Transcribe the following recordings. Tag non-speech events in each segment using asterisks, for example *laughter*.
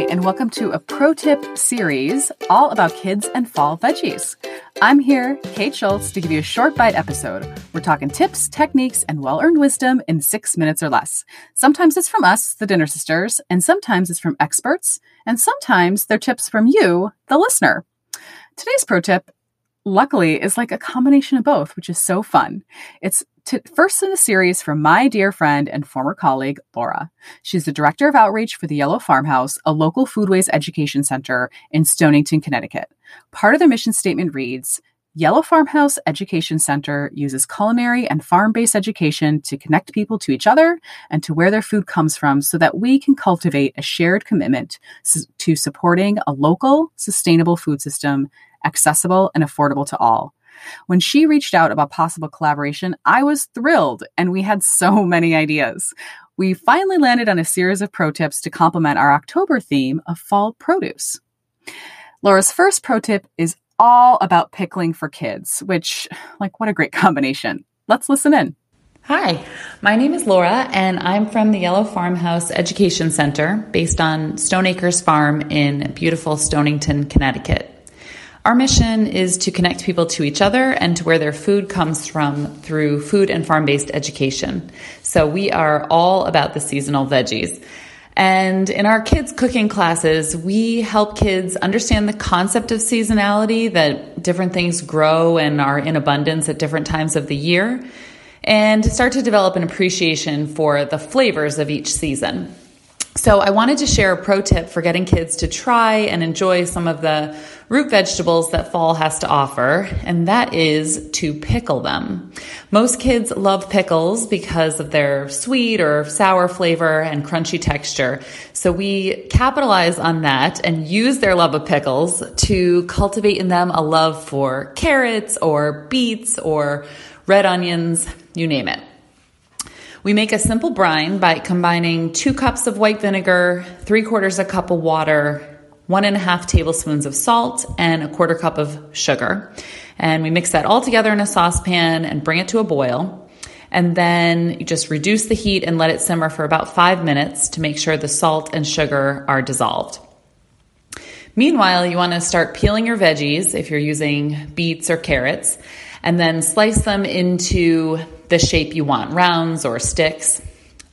Hi, and welcome to a pro tip series all about kids and fall veggies. I'm here, Kate Schultz, to give you a short bite episode. We're talking tips, techniques, and well earned wisdom in six minutes or less. Sometimes it's from us, the Dinner Sisters, and sometimes it's from experts, and sometimes they're tips from you, the listener. Today's pro tip luckily is like a combination of both, which is so fun. It's to, first in the series from my dear friend and former colleague, Laura. She's the director of outreach for the Yellow Farmhouse, a local foodways education center in Stonington, Connecticut. Part of their mission statement reads, Yellow Farmhouse Education Center uses culinary and farm based education to connect people to each other and to where their food comes from so that we can cultivate a shared commitment to supporting a local, sustainable food system, accessible and affordable to all. When she reached out about possible collaboration, I was thrilled and we had so *laughs* many ideas. We finally landed on a series of pro tips to complement our October theme of fall produce. Laura's first pro tip is all about pickling for kids, which, like, what a great *laughs* combination. Let's listen in. Hi, my name is Laura, and I'm from the Yellow Farmhouse Education Center based on Stone Acres Farm in beautiful Stonington, Connecticut. Our mission is to connect people to each other and to where their food comes from through food and farm based education. So we are all about the seasonal veggies. And in our kids' cooking classes, we help kids understand the concept of seasonality, that different things grow and are in abundance at different times of the year, and start to develop an appreciation for the flavors of each season. So, I wanted to share a pro tip for getting kids to try and enjoy some of the root vegetables that fall has to offer, and that is to pickle them. Most kids love pickles because of their sweet or sour flavor and crunchy texture. So, we capitalize on that and use their love of pickles to cultivate in them a love for carrots or beets or red onions, you name it. We make a simple brine by combining two cups of white vinegar, three quarters a cup of water, one and a half tablespoons of salt, and a quarter cup of sugar. And we mix that all together in a saucepan and bring it to a boil. And then you just reduce the heat and let it simmer for about five minutes to make sure the salt and sugar are dissolved. Meanwhile, you want to start peeling your veggies if you're using beets or carrots, and then slice them into the shape you want, rounds or sticks.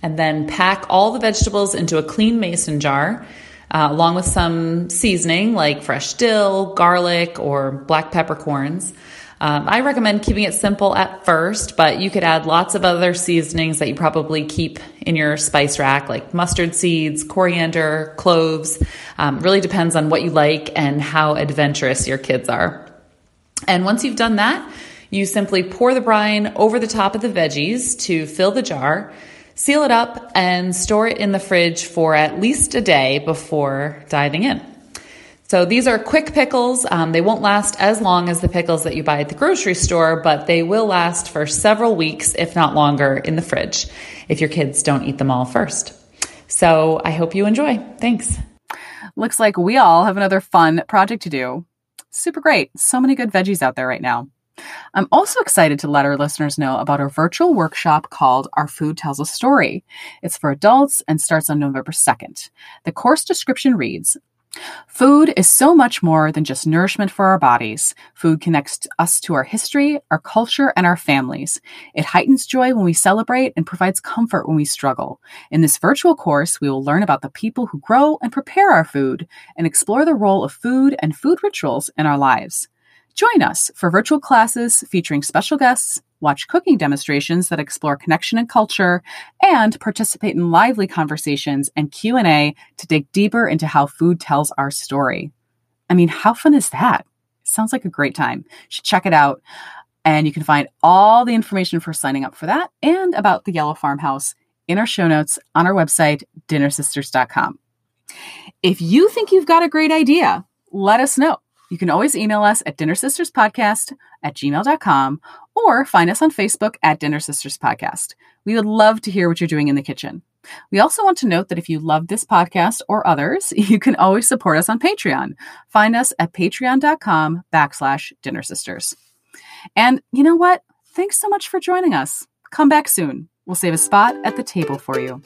And then pack all the vegetables into a clean mason jar, uh, along with some seasoning like fresh dill, garlic, or black peppercorns. Um, I recommend keeping it simple at first, but you could add lots of other seasonings that you probably keep in your spice rack, like mustard seeds, coriander, cloves. Um, really depends on what you like and how adventurous your kids are. And once you've done that, you simply pour the brine over the top of the veggies to fill the jar, seal it up, and store it in the fridge for at least a day before diving in. So these are quick pickles. Um, they won't last as long as the pickles that you buy at the grocery store, but they will last for several weeks, if not longer, in the fridge if your kids don't eat them all first. So I hope you enjoy. Thanks. Looks like we all have another fun project to do. Super great. So many good veggies out there right now. I'm also excited to let our listeners know about our virtual workshop called Our Food Tells a Story. It's for adults and starts on November 2nd. The course description reads Food is so much more than just nourishment for our bodies. Food connects us to our history, our culture, and our families. It heightens joy when we celebrate and provides comfort when we struggle. In this virtual course, we will learn about the people who grow and prepare our food and explore the role of food and food rituals in our lives. Join us for virtual classes featuring special guests, watch cooking demonstrations that explore connection and culture, and participate in lively conversations and Q&A to dig deeper into how food tells our story. I mean, how fun is that? Sounds like a great time. You should check it out. And you can find all the information for signing up for that and about the Yellow Farmhouse in our show notes on our website, dinnersisters.com. If you think you've got a great idea, let us know. You can always email us at dinnersisterspodcast at gmail.com or find us on Facebook at Dinner Sisters Podcast. We would love to hear what you're doing in the kitchen. We also want to note that if you love this podcast or others, *laughs* you can always support us on Patreon. Find us at patreon.com backslash dinner sisters. And you know what? Thanks so much for joining us. Come back soon. We'll save a spot at the table for you.